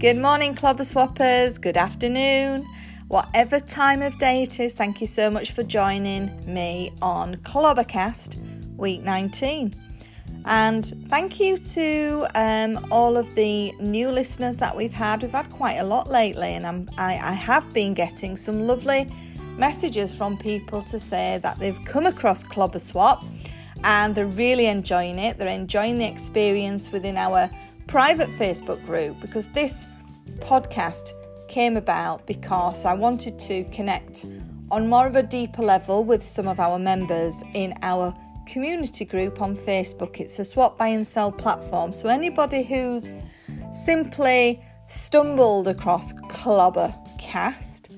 Good morning, Clobber Swappers. Good afternoon. Whatever time of day it is, thank you so much for joining me on Clobbercast week 19. And thank you to um, all of the new listeners that we've had. We've had quite a lot lately, and I, I have been getting some lovely messages from people to say that they've come across Clobber Swap and they're really enjoying it. They're enjoying the experience within our private Facebook group because this podcast came about because I wanted to connect on more of a deeper level with some of our members in our community group on Facebook. It's a swap, buy, and sell platform. So anybody who's simply stumbled across Clobber Cast,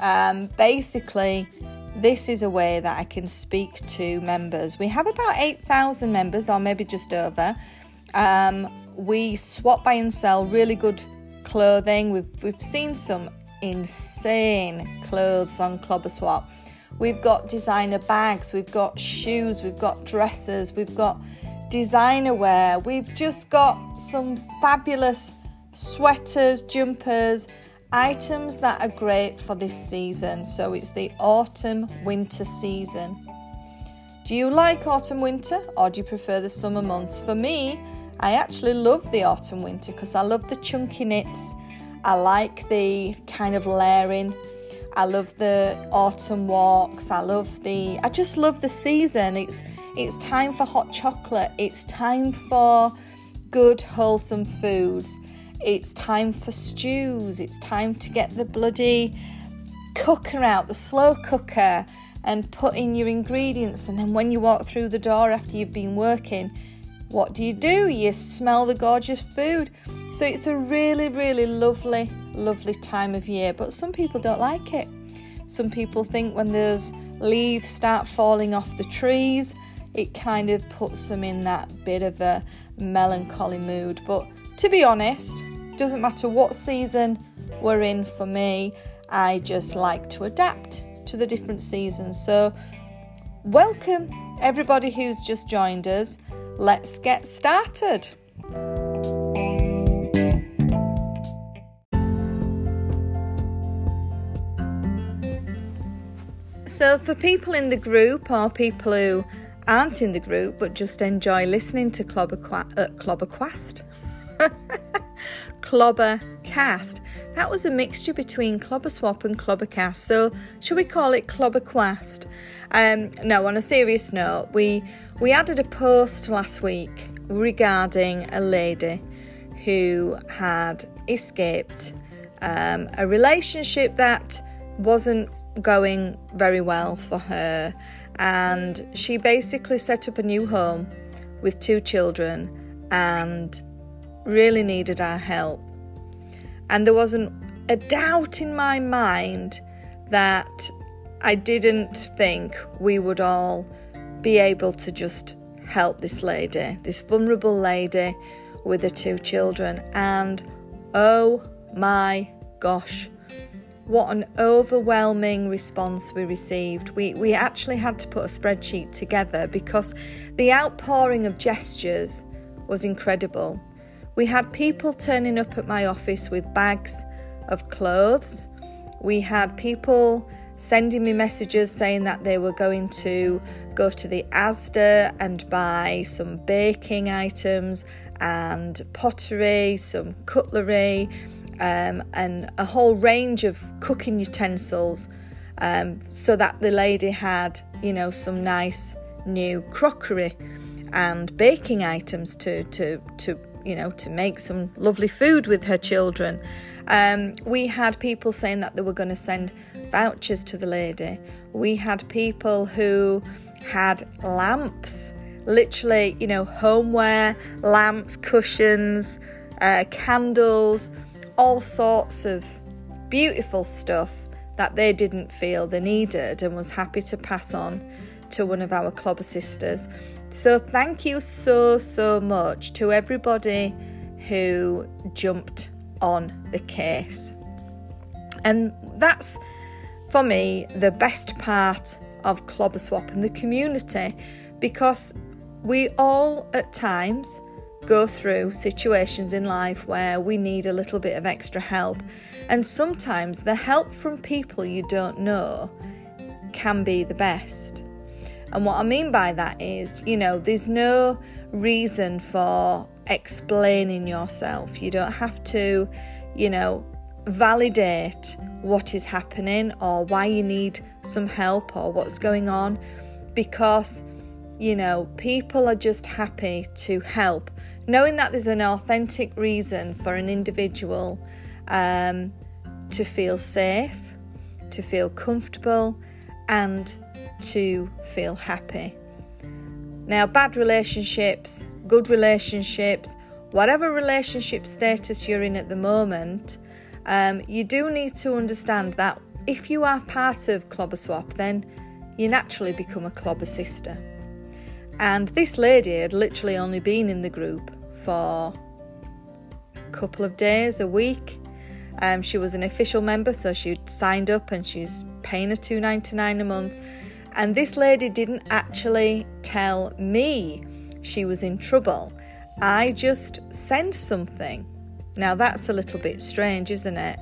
um, basically, this is a way that I can speak to members. We have about 8,000 members, or maybe just over. Um, we swap, buy, and sell really good clothing. We've, we've seen some insane clothes on Clobber Swap. We've got designer bags, we've got shoes, we've got dresses, we've got designer wear, we've just got some fabulous sweaters, jumpers, items that are great for this season. So it's the autumn winter season. Do you like autumn winter or do you prefer the summer months? For me, I actually love the autumn winter because I love the chunky knits. I like the kind of layering I love the autumn walks. I love the I just love the season. It's it's time for hot chocolate. It's time for good wholesome foods. It's time for stews. It's time to get the bloody cooker out, the slow cooker and put in your ingredients and then when you walk through the door after you've been working, what do you do? You smell the gorgeous food. So it's a really really lovely lovely time of year, but some people don't like it. Some people think when those leaves start falling off the trees, it kind of puts them in that bit of a melancholy mood. But to be honest, doesn't matter what season we're in for me, I just like to adapt to the different seasons. So, welcome everybody who's just joined us. Let's get started. So, for people in the group or people who aren't in the group but just enjoy listening to Clobber, uh, Clobberquast, Clobbercast, that was a mixture between Clobber Swap and clobber cast. So, should we call it Clobberquast? Um, no, on a serious note, we we added a post last week regarding a lady who had escaped um, a relationship that wasn't going very well for her, and she basically set up a new home with two children and really needed our help. And there wasn't a doubt in my mind that I didn't think we would all be able to just help this lady, this vulnerable lady with her two children. And oh my gosh, what an overwhelming response we received. We, we actually had to put a spreadsheet together because the outpouring of gestures was incredible. We had people turning up at my office with bags of clothes. We had people sending me messages saying that they were going to go to the Asda and buy some baking items and pottery, some cutlery um, and a whole range of cooking utensils um, so that the lady had, you know, some nice new crockery and baking items to, to, to you know, to make some lovely food with her children. Um, we had people saying that they were going to send vouchers to the lady. We had people who had lamps, literally, you know, homeware, lamps, cushions, uh, candles, all sorts of beautiful stuff that they didn't feel they needed and was happy to pass on to one of our club sisters. So, thank you so, so much to everybody who jumped on the case. And that's for me the best part of Clobber Swap and the community because we all at times go through situations in life where we need a little bit of extra help. And sometimes the help from people you don't know can be the best. And what I mean by that is, you know, there's no reason for explaining yourself. You don't have to, you know, validate what is happening or why you need some help or what's going on because, you know, people are just happy to help. Knowing that there's an authentic reason for an individual um, to feel safe, to feel comfortable, and to feel happy. Now, bad relationships, good relationships, whatever relationship status you're in at the moment, um, you do need to understand that if you are part of Clobber Swap, then you naturally become a Clobber sister. And this lady had literally only been in the group for a couple of days, a week. Um, she was an official member, so she'd signed up and she's paying a two ninety nine a month. And this lady didn't actually tell me she was in trouble. I just sensed something. Now that's a little bit strange, isn't it?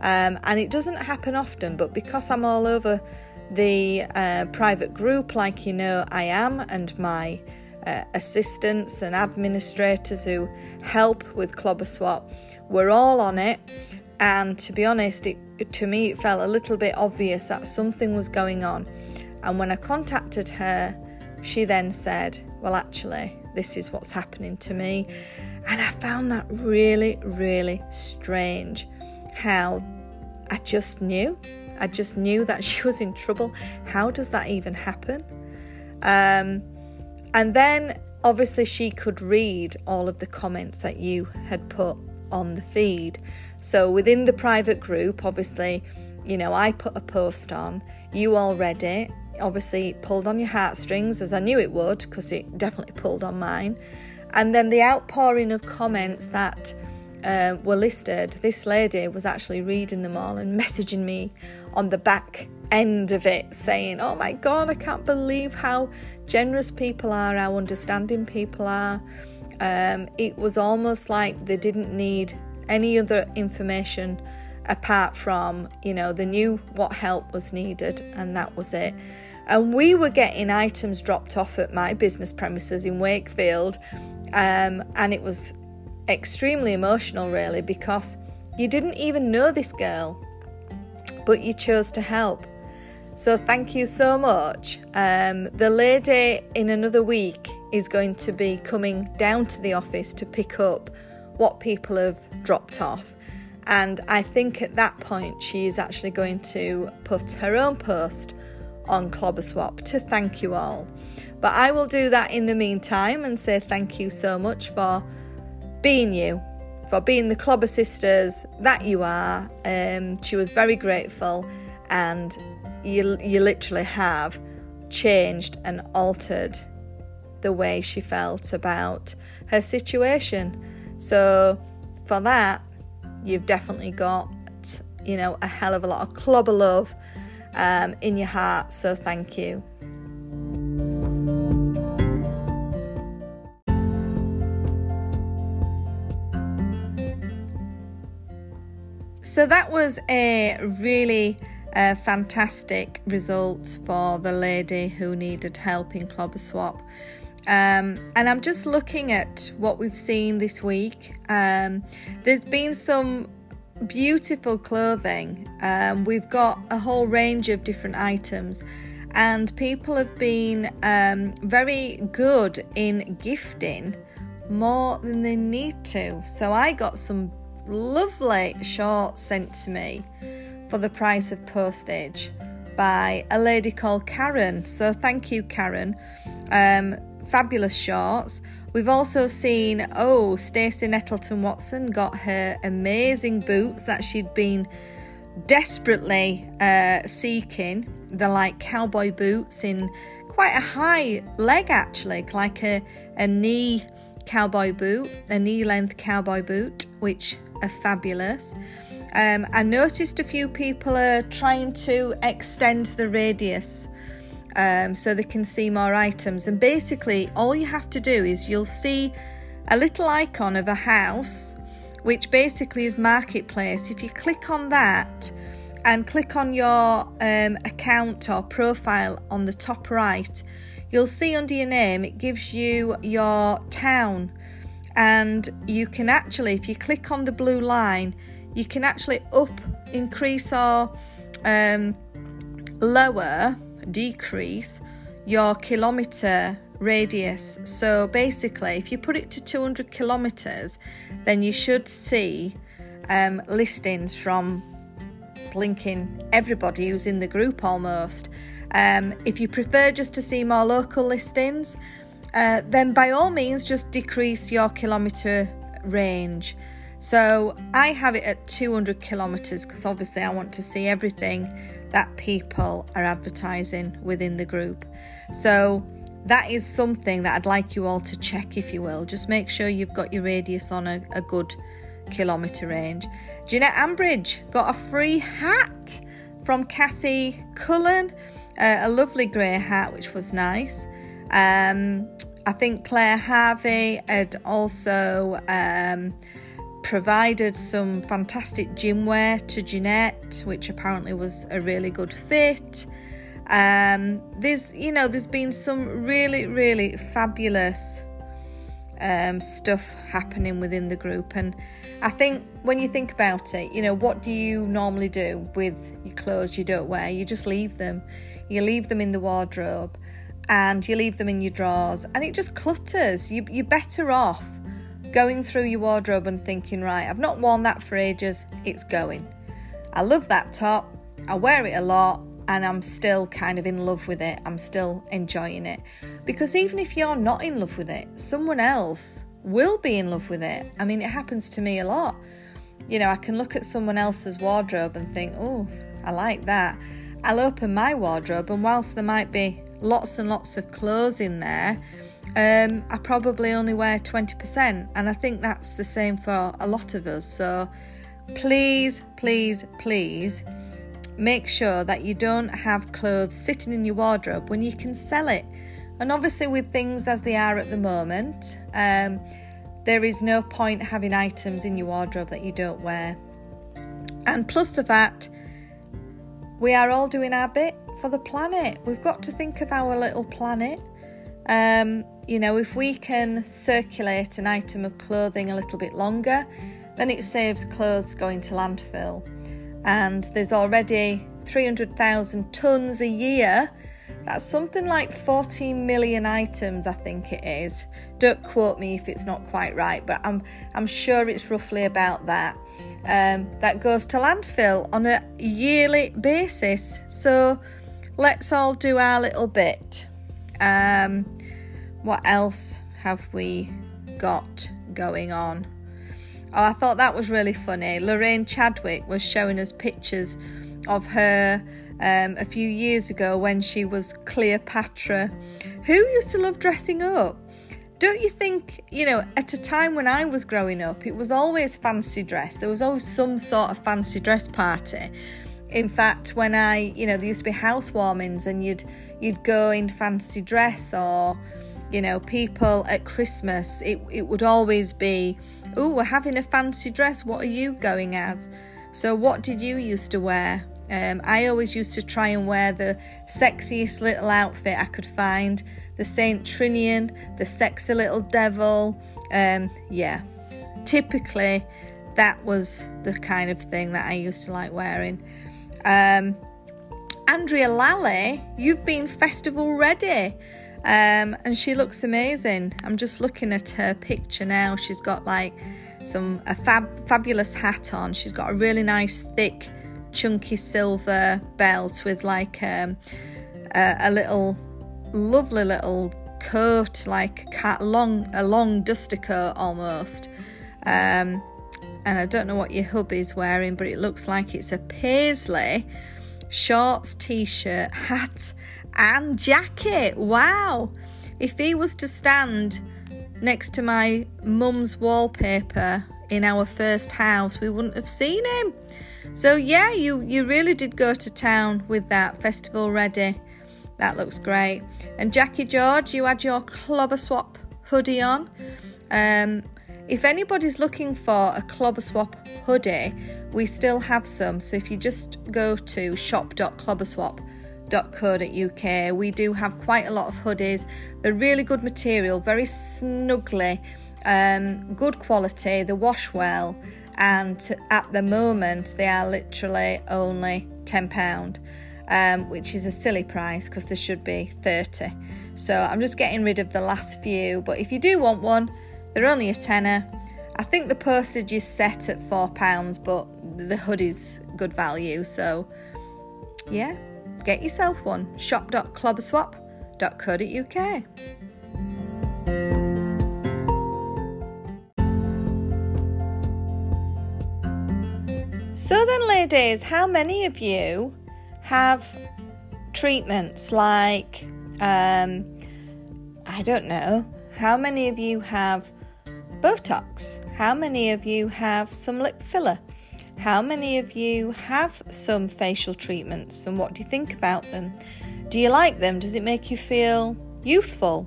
Um, and it doesn't happen often, but because I'm all over the uh, private group, like you know I am, and my uh, assistants and administrators who help with Clobber Swap, we're all on it. And to be honest, it, to me, it felt a little bit obvious that something was going on. And when I contacted her, she then said, Well, actually, this is what's happening to me. And I found that really, really strange how I just knew. I just knew that she was in trouble. How does that even happen? Um, and then obviously she could read all of the comments that you had put on the feed. So within the private group, obviously, you know, I put a post on, you all read it, obviously pulled on your heartstrings as I knew it would because it definitely pulled on mine. And then the outpouring of comments that uh, were listed, this lady was actually reading them all and messaging me on the back end of it, saying, Oh my God, I can't believe how generous people are, how understanding people are. Um, it was almost like they didn't need any other information apart from, you know, they knew what help was needed and that was it. And we were getting items dropped off at my business premises in Wakefield, um, and it was extremely emotional, really, because you didn't even know this girl, but you chose to help. So, thank you so much. Um, the lady in another week is going to be coming down to the office to pick up what people have dropped off. And I think at that point, she is actually going to put her own post on Clobber Swap to thank you all. But I will do that in the meantime and say thank you so much for being you, for being the Clobber sisters that you are. Um, she was very grateful, and you, you literally have changed and altered the way she felt about her situation. So, for that, you've definitely got, you know, a hell of a lot of clobber love um, in your heart. So thank you. So that was a really uh, fantastic result for the lady who needed help in Clobber Swap. Um, and I'm just looking at what we've seen this week. Um, there's been some beautiful clothing. Um, we've got a whole range of different items, and people have been um, very good in gifting more than they need to. So I got some lovely shorts sent to me for the price of postage by a lady called Karen. So thank you, Karen. Um, fabulous shorts. We've also seen, oh, Stacey Nettleton Watson got her amazing boots that she'd been desperately uh, seeking. They're like cowboy boots in quite a high leg, actually, like a, a knee cowboy boot, a knee length cowboy boot, which are fabulous. Um, I noticed a few people are trying to extend the radius um, so they can see more items. And basically, all you have to do is you'll see a little icon of a house, which basically is marketplace. If you click on that and click on your um, account or profile on the top right, you'll see under your name it gives you your town. And you can actually, if you click on the blue line, you can actually up, increase, or um, lower, decrease your kilometre radius. So basically, if you put it to 200 kilometres, then you should see um, listings from blinking everybody who's in the group almost. Um, if you prefer just to see more local listings, uh, then by all means just decrease your kilometre range. So I have it at 200 kilometres because obviously I want to see everything that people are advertising within the group. So that is something that I'd like you all to check, if you will. Just make sure you've got your radius on a, a good kilometre range. Jeanette Ambridge got a free hat from Cassie Cullen, uh, a lovely grey hat, which was nice. Um, I think Claire Harvey had also um, provided some fantastic gym wear to Jeanette, which apparently was a really good fit. Um, there's, you know, there's been some really, really fabulous um, stuff happening within the group, and I think when you think about it, you know, what do you normally do with your clothes you don't wear? You just leave them. You leave them in the wardrobe, and you leave them in your drawers, and it just clutters. You, you're better off going through your wardrobe and thinking, right, I've not worn that for ages, it's going. I love that top, I wear it a lot, and I'm still kind of in love with it. I'm still enjoying it. Because even if you're not in love with it, someone else will be in love with it. I mean, it happens to me a lot. You know, I can look at someone else's wardrobe and think, oh, I like that. I'll open my wardrobe, and whilst there might be lots and lots of clothes in there, um, I probably only wear 20%, and I think that's the same for a lot of us. So please, please, please make sure that you don't have clothes sitting in your wardrobe when you can sell it. And obviously, with things as they are at the moment, um, there is no point having items in your wardrobe that you don't wear. And plus the fact we are all doing our bit for the planet. We've got to think of our little planet. Um, you know, if we can circulate an item of clothing a little bit longer, then it saves clothes going to landfill. And there's already 300,000 tonnes a year. That's something like 14 million items, I think it is. Don't quote me if it's not quite right, but I'm I'm sure it's roughly about that. Um, that goes to landfill on a yearly basis. So let's all do our little bit. Um, what else have we got going on? Oh, I thought that was really funny. Lorraine Chadwick was showing us pictures of her um, a few years ago when she was Cleopatra. Who used to love dressing up? Don't you think, you know, at a time when I was growing up, it was always fancy dress. There was always some sort of fancy dress party. In fact, when I, you know, there used to be housewarmings and you'd you'd go in fancy dress or you know, people at Christmas, it, it would always be, oh, we're having a fancy dress. What are you going as? So, what did you used to wear? Um, I always used to try and wear the sexiest little outfit I could find the Saint Trinian, the sexy little devil. Um, yeah, typically that was the kind of thing that I used to like wearing. Um, Andrea Lally, you've been festival ready. Um, and she looks amazing. I'm just looking at her picture now. She's got like some a fab fabulous hat on. She's got a really nice thick, chunky silver belt with like um, a, a, little lovely little coat, like a long a long duster coat almost. Um, and I don't know what your hubby's wearing, but it looks like it's a paisley shorts, t-shirt, hat and jacket. Wow. If he was to stand next to my mum's wallpaper in our first house, we wouldn't have seen him. So yeah, you you really did go to town with that festival ready. That looks great. And Jackie George, you had your Clobber Swap hoodie on. Um, if anybody's looking for a Clobber Swap hoodie, we still have some. So if you just go to shop.clobberswap.co.uk, we do have quite a lot of hoodies. They're really good material, very snugly, um, good quality, they wash well, and at the moment they are literally only £10, um, which is a silly price because they should be 30 So I'm just getting rid of the last few, but if you do want one, they're only a tenner. I think the postage is set at £4, but the hoodie's good value. So, yeah, get yourself one. shop.clobberswap.co.uk. So, then, ladies, how many of you have treatments like, um, I don't know, how many of you have Botox? How many of you have some lip filler? How many of you have some facial treatments and what do you think about them? Do you like them? Does it make you feel youthful?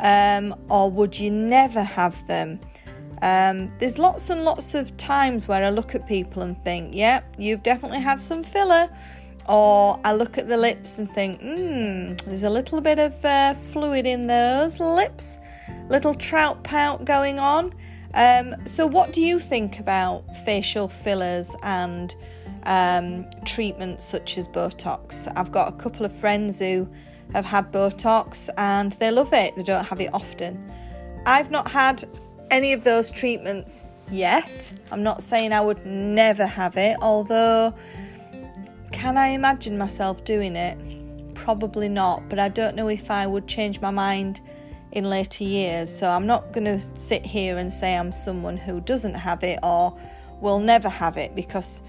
Um, or would you never have them? Um, there's lots and lots of times where I look at people and think, yeah, you've definitely had some filler. Or I look at the lips and think, hmm, there's a little bit of uh, fluid in those lips little trout pout going on. Um, so, what do you think about facial fillers and um, treatments such as Botox? I've got a couple of friends who have had Botox and they love it, they don't have it often. I've not had any of those treatments yet. I'm not saying I would never have it, although, can I imagine myself doing it? Probably not, but I don't know if I would change my mind in later years. So I'm not going to sit here and say I'm someone who doesn't have it or will never have it because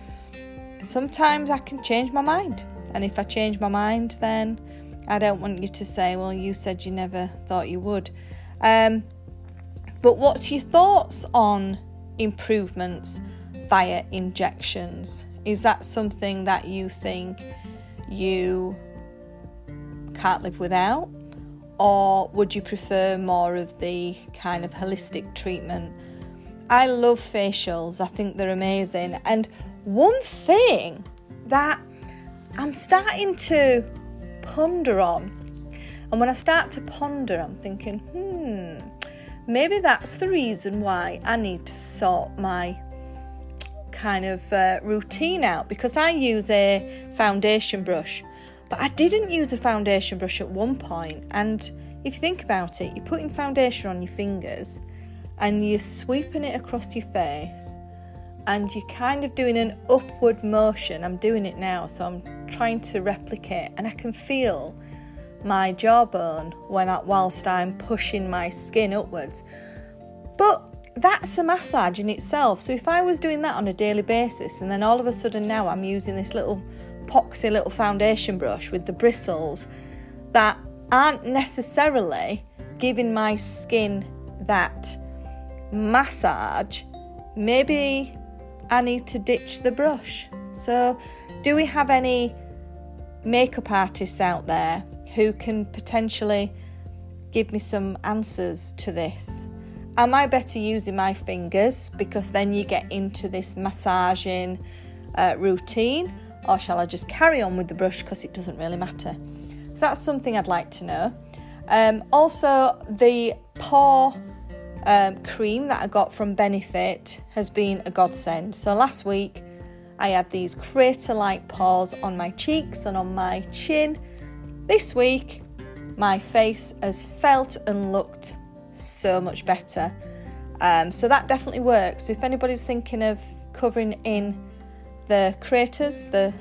sometimes I can change my mind. And if I change my mind, then I don't want you to say, well, you said you never thought you would. Um, but what's your thoughts on improvements via injections? Is that something that you think you can't live without? Or would you prefer more of the kind of holistic treatment? I love facials, I think they're amazing. And one thing that I'm starting to ponder on, and when I start to ponder, I'm thinking, hmm, maybe that's the reason why I need to sort my kind of uh, routine out because I use a foundation brush but I didn't use a foundation brush at one point, and if you think about it, you're putting foundation on your fingers and you're sweeping it across your face, and you're kind of doing an upward motion. I'm doing it now, so I'm trying to replicate, and I can feel my jawbone when I, whilst I'm pushing my skin upwards. But that's a massage in itself. So if I was doing that on a daily basis, and then all of a sudden now I'm using this little poxy little foundation brush with the bristles that aren't necessarily giving my skin that massage, maybe I need to ditch the brush. So, do we have any makeup artists out there who can potentially give me some answers to this? Am I better using my fingers because then you get into this massaging uh, routine? Or shall I just carry on with the brush because it doesn't really matter? So that's something I'd like to know. Um, also, the pore um, cream that I got from Benefit has been a godsend. So last week I had these crater like pores on my cheeks and on my chin. This week my face has felt and looked so much better. Um, so that definitely works. So if anybody's thinking of covering in the craters, the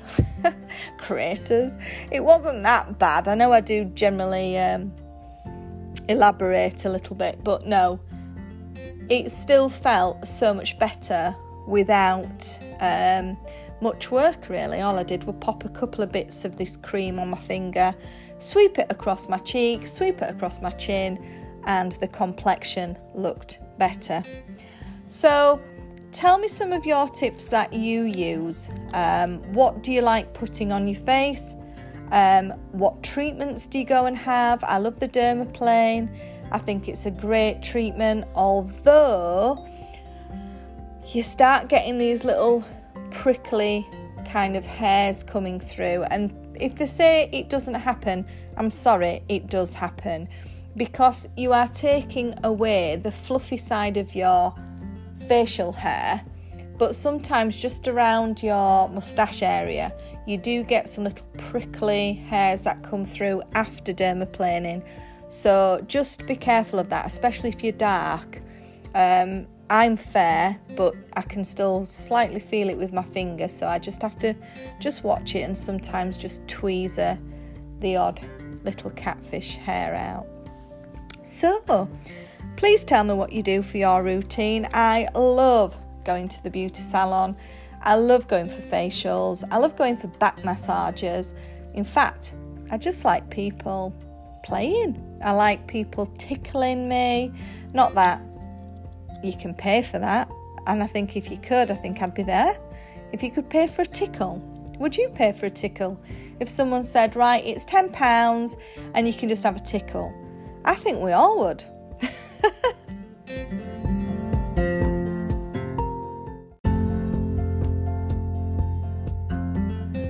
craters. It wasn't that bad. I know I do generally um, elaborate a little bit, but no, it still felt so much better without um, much work really. All I did was pop a couple of bits of this cream on my finger, sweep it across my cheek, sweep it across my chin, and the complexion looked better. So, tell me some of your tips that you use. Um, what do you like putting on your face? Um, what treatments do you go and have? I love the dermaplane. I think it's a great treatment, although you start getting these little prickly kind of hairs coming through. And if they say it doesn't happen, I'm sorry, it does happen because you are taking away the fluffy side of your facial hair. But sometimes, just around your moustache area, you do get some little prickly hairs that come through after dermaplaning. So just be careful of that, especially if you're dark. Um, I'm fair, but I can still slightly feel it with my finger, so I just have to just watch it and sometimes just tweezer the odd little catfish hair out. So, please tell me what you do for your routine. I love going to the beauty salon. I love going for facials. I love going for back massages. In fact, I just like people playing. I like people tickling me. Not that you can pay for that. And I think if you could, I think I'd be there. If you could pay for a tickle, would you pay for a tickle? If someone said, right, it's £10 and you can just have a tickle, I think we all would.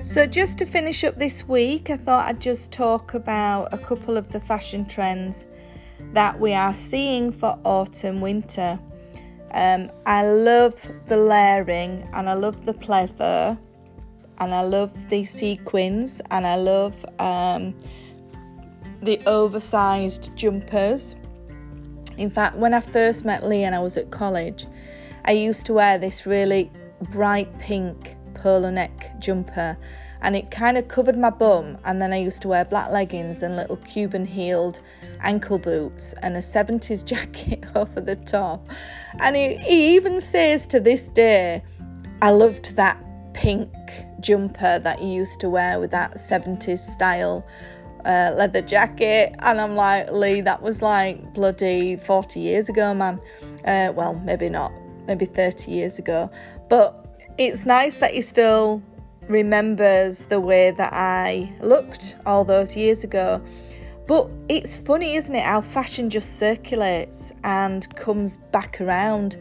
So, just to finish up this week, I thought I'd just talk about a couple of the fashion trends that we are seeing for autumn winter. Um, I love the layering and I love the pleather and I love the sequins and I love um, the oversized jumpers. In fact, when I first met Lee and I was at college, I used to wear this really bright pink polo neck jumper and it kind of covered my bum. And then I used to wear black leggings and little Cuban heeled ankle boots and a 70s jacket over the top. And he, he even says to this day, I loved that pink jumper that he used to wear with that 70s style leather jacket. And I'm like, Lee, that was like bloody 40 years ago, man. Uh, well, maybe not, maybe 30 years ago. But it's nice that he still remembers the way that I looked all those years ago. But it's funny, isn't it, how fashion just circulates and comes back around.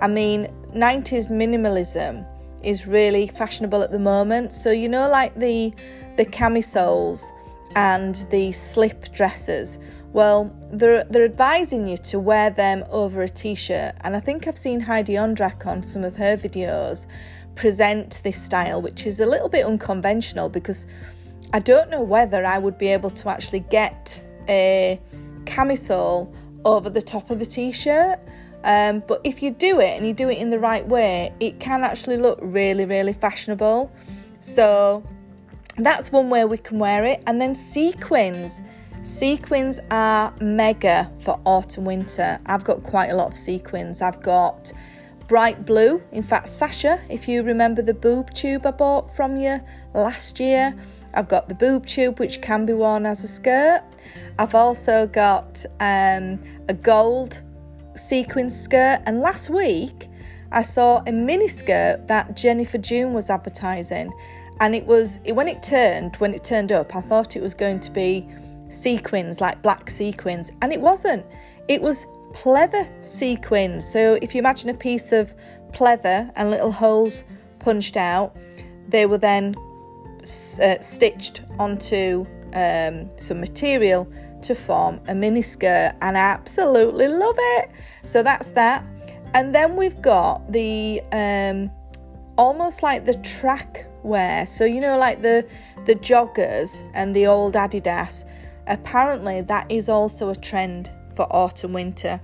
I mean, 90s minimalism is really fashionable at the moment. So you know like the the camisoles and the slip dresses. Well, they're they're advising you to wear them over a t-shirt. And I think I've seen Heidi Ondrak on some of her videos present this style, which is a little bit unconventional because I don't know whether I would be able to actually get a camisole over the top of a t shirt. Um, but if you do it and you do it in the right way, it can actually look really, really fashionable. So that's one way we can wear it. And then sequins. Sequins are mega for autumn winter. I've got quite a lot of sequins. I've got bright blue. In fact, Sasha, if you remember the boob tube I bought from you last year, I've got the boob tube which can be worn as a skirt. I've also got um, a gold sequin skirt, and last week I saw a mini skirt that Jennifer June was advertising, and it was when it turned when it turned up, I thought it was going to be sequins like black sequins, and it wasn't. It was pleather sequins. So if you imagine a piece of pleather and little holes punched out, they were then uh, stitched onto um, some material to form a mini skirt, and I absolutely love it. So that's that. And then we've got the um, almost like the track wear. So you know, like the the joggers and the old Adidas. Apparently, that is also a trend for autumn winter.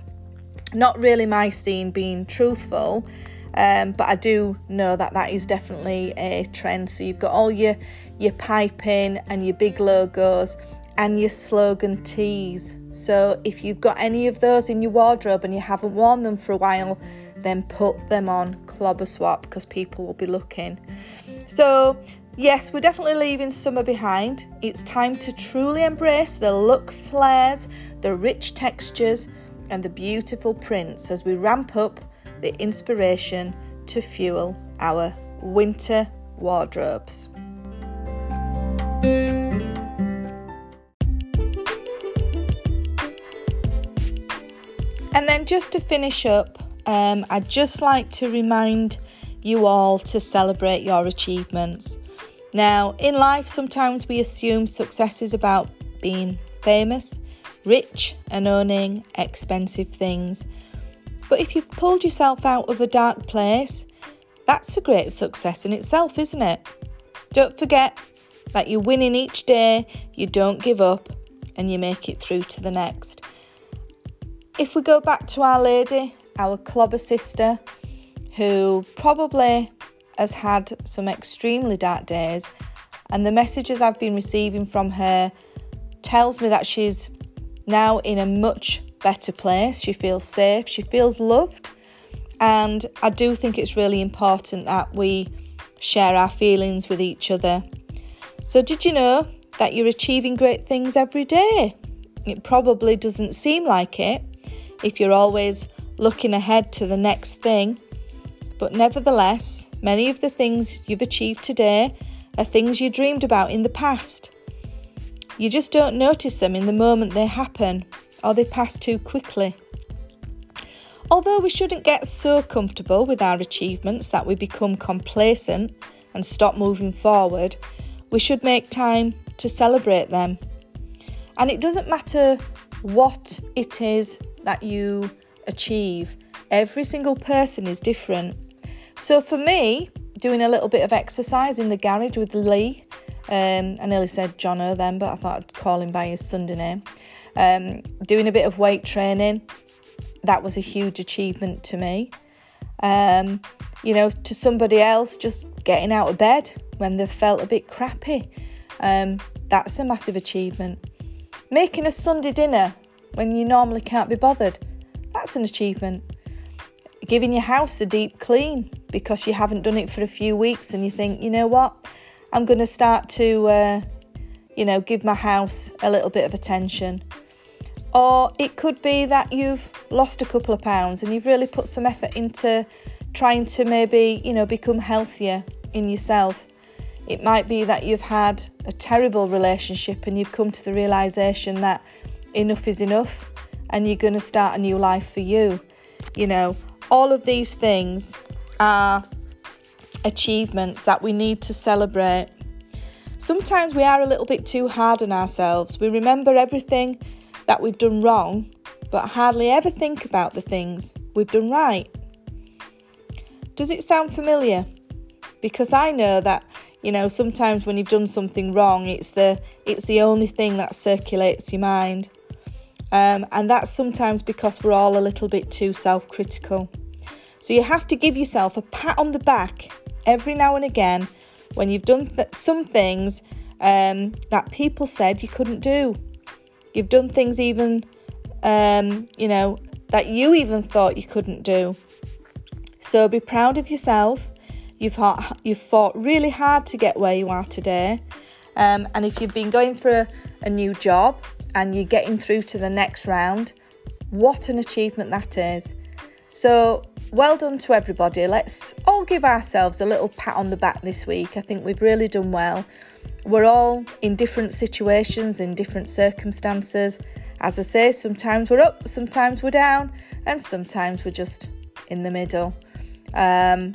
Not really my scene being truthful, um, but I do know that that is definitely a trend. So you've got all your your piping and your big logos and your slogan tees. So if you've got any of those in your wardrobe and you haven't worn them for a while, then put them on Clobber Swap because people will be looking. So Yes, we're definitely leaving summer behind. It's time to truly embrace the luxe layers, the rich textures, and the beautiful prints as we ramp up the inspiration to fuel our winter wardrobes. And then, just to finish up, um, I'd just like to remind you all to celebrate your achievements. Now, in life, sometimes we assume success is about being famous, rich, and owning expensive things. But if you've pulled yourself out of a dark place, that's a great success in itself, isn't it? Don't forget that you're winning each day, you don't give up, and you make it through to the next. If we go back to Our Lady, our clobber sister, who probably has had some extremely dark days, and the messages I've been receiving from her tells me that she's now in a much better place. She feels safe, she feels loved, and I do think it's really important that we share our feelings with each other. So, did you know that you're achieving great things every day? It probably doesn't seem like it if you're always looking ahead to the next thing, but nevertheless, many of the things you've achieved today are things you dreamed about in the past. You just don't notice them in the moment they happen or they pass too quickly. Although we shouldn't get so comfortable with our achievements that we become complacent and stop moving forward, we should make time to celebrate them. And it doesn't matter what it is that you achieve, every single person is different. So for me, doing a little bit of exercise in the garage with Lee, um, I nearly said Jono then, but I thought I'd call him by his Sunday name. Um, doing a bit of weight training, that was a huge achievement to me. Um, you know, to somebody else, just getting out of bed when they felt a bit crappy, um, that's a massive achievement. Making a Sunday dinner when you normally can't be bothered, that's an achievement. Giving your house a deep clean because you haven't done it for a few weeks and you think, you know what, I'm going to start to, uh, you know, give my house a little bit of attention. Or it could be that you've lost a couple of pounds and you've really put some effort into trying to maybe, you know, become healthier in yourself. It might be that you've had a terrible relationship and you've come to the realization that enough is enough and you're going to start a new life for you. You know, all of these things are achievements that we need to celebrate. Sometimes we are a little bit too hard on ourselves. We remember everything that we've done wrong, but hardly ever think about the things we've done right. Does it sound familiar? Because I know that you know sometimes when you've done something wrong, it's the it's the only thing that circulates your mind, um, and that's sometimes because we're all a little bit too self-critical. So you have to give yourself a pat on the back every now and again when you've done th- some things um, that people said you couldn't do. You've done things even, um, you know, that you even thought you couldn't do. So be proud of yourself. You've fought, you've fought really hard to get where you are today. Um, and if you've been going for a, a new job and you're getting through to the next round, what an achievement that is. So, well done to everybody. Let's all give ourselves a little pat on the back this week. I think we've really done well. We're all in different situations, in different circumstances. As I say, sometimes we're up, sometimes we're down, and sometimes we're just in the middle. Um,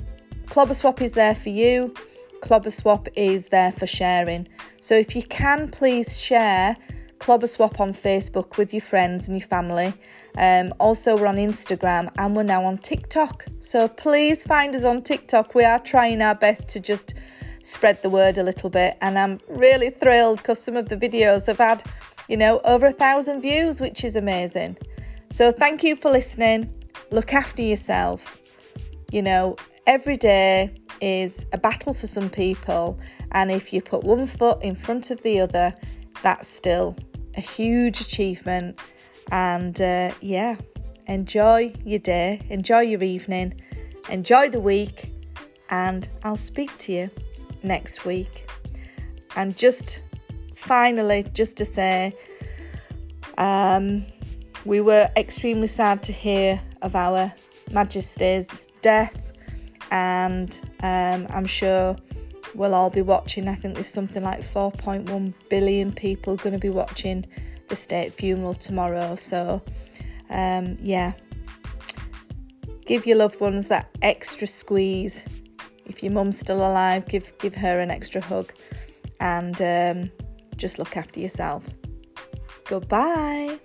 Clobber Swap is there for you. Clobber Swap is there for sharing. So if you can, please share Clobber Swap on Facebook with your friends and your family. Um, also, we're on Instagram and we're now on TikTok. So please find us on TikTok. We are trying our best to just spread the word a little bit. And I'm really thrilled because some of the videos have had, you know, over a thousand views, which is amazing. So thank you for listening. Look after yourself. You know, every day is a battle for some people. And if you put one foot in front of the other, that's still a huge achievement. And uh, yeah, enjoy your day, enjoy your evening, enjoy the week, and I'll speak to you next week. And just finally, just to say, um, we were extremely sad to hear of our Majesty's death, and um, I'm sure we'll all be watching. I think there's something like 4.1 billion people going to be watching the state funeral tomorrow. So, um, yeah, give your loved ones that extra squeeze. If your mum's still alive, give give her an extra hug, and um, just look after yourself. Goodbye.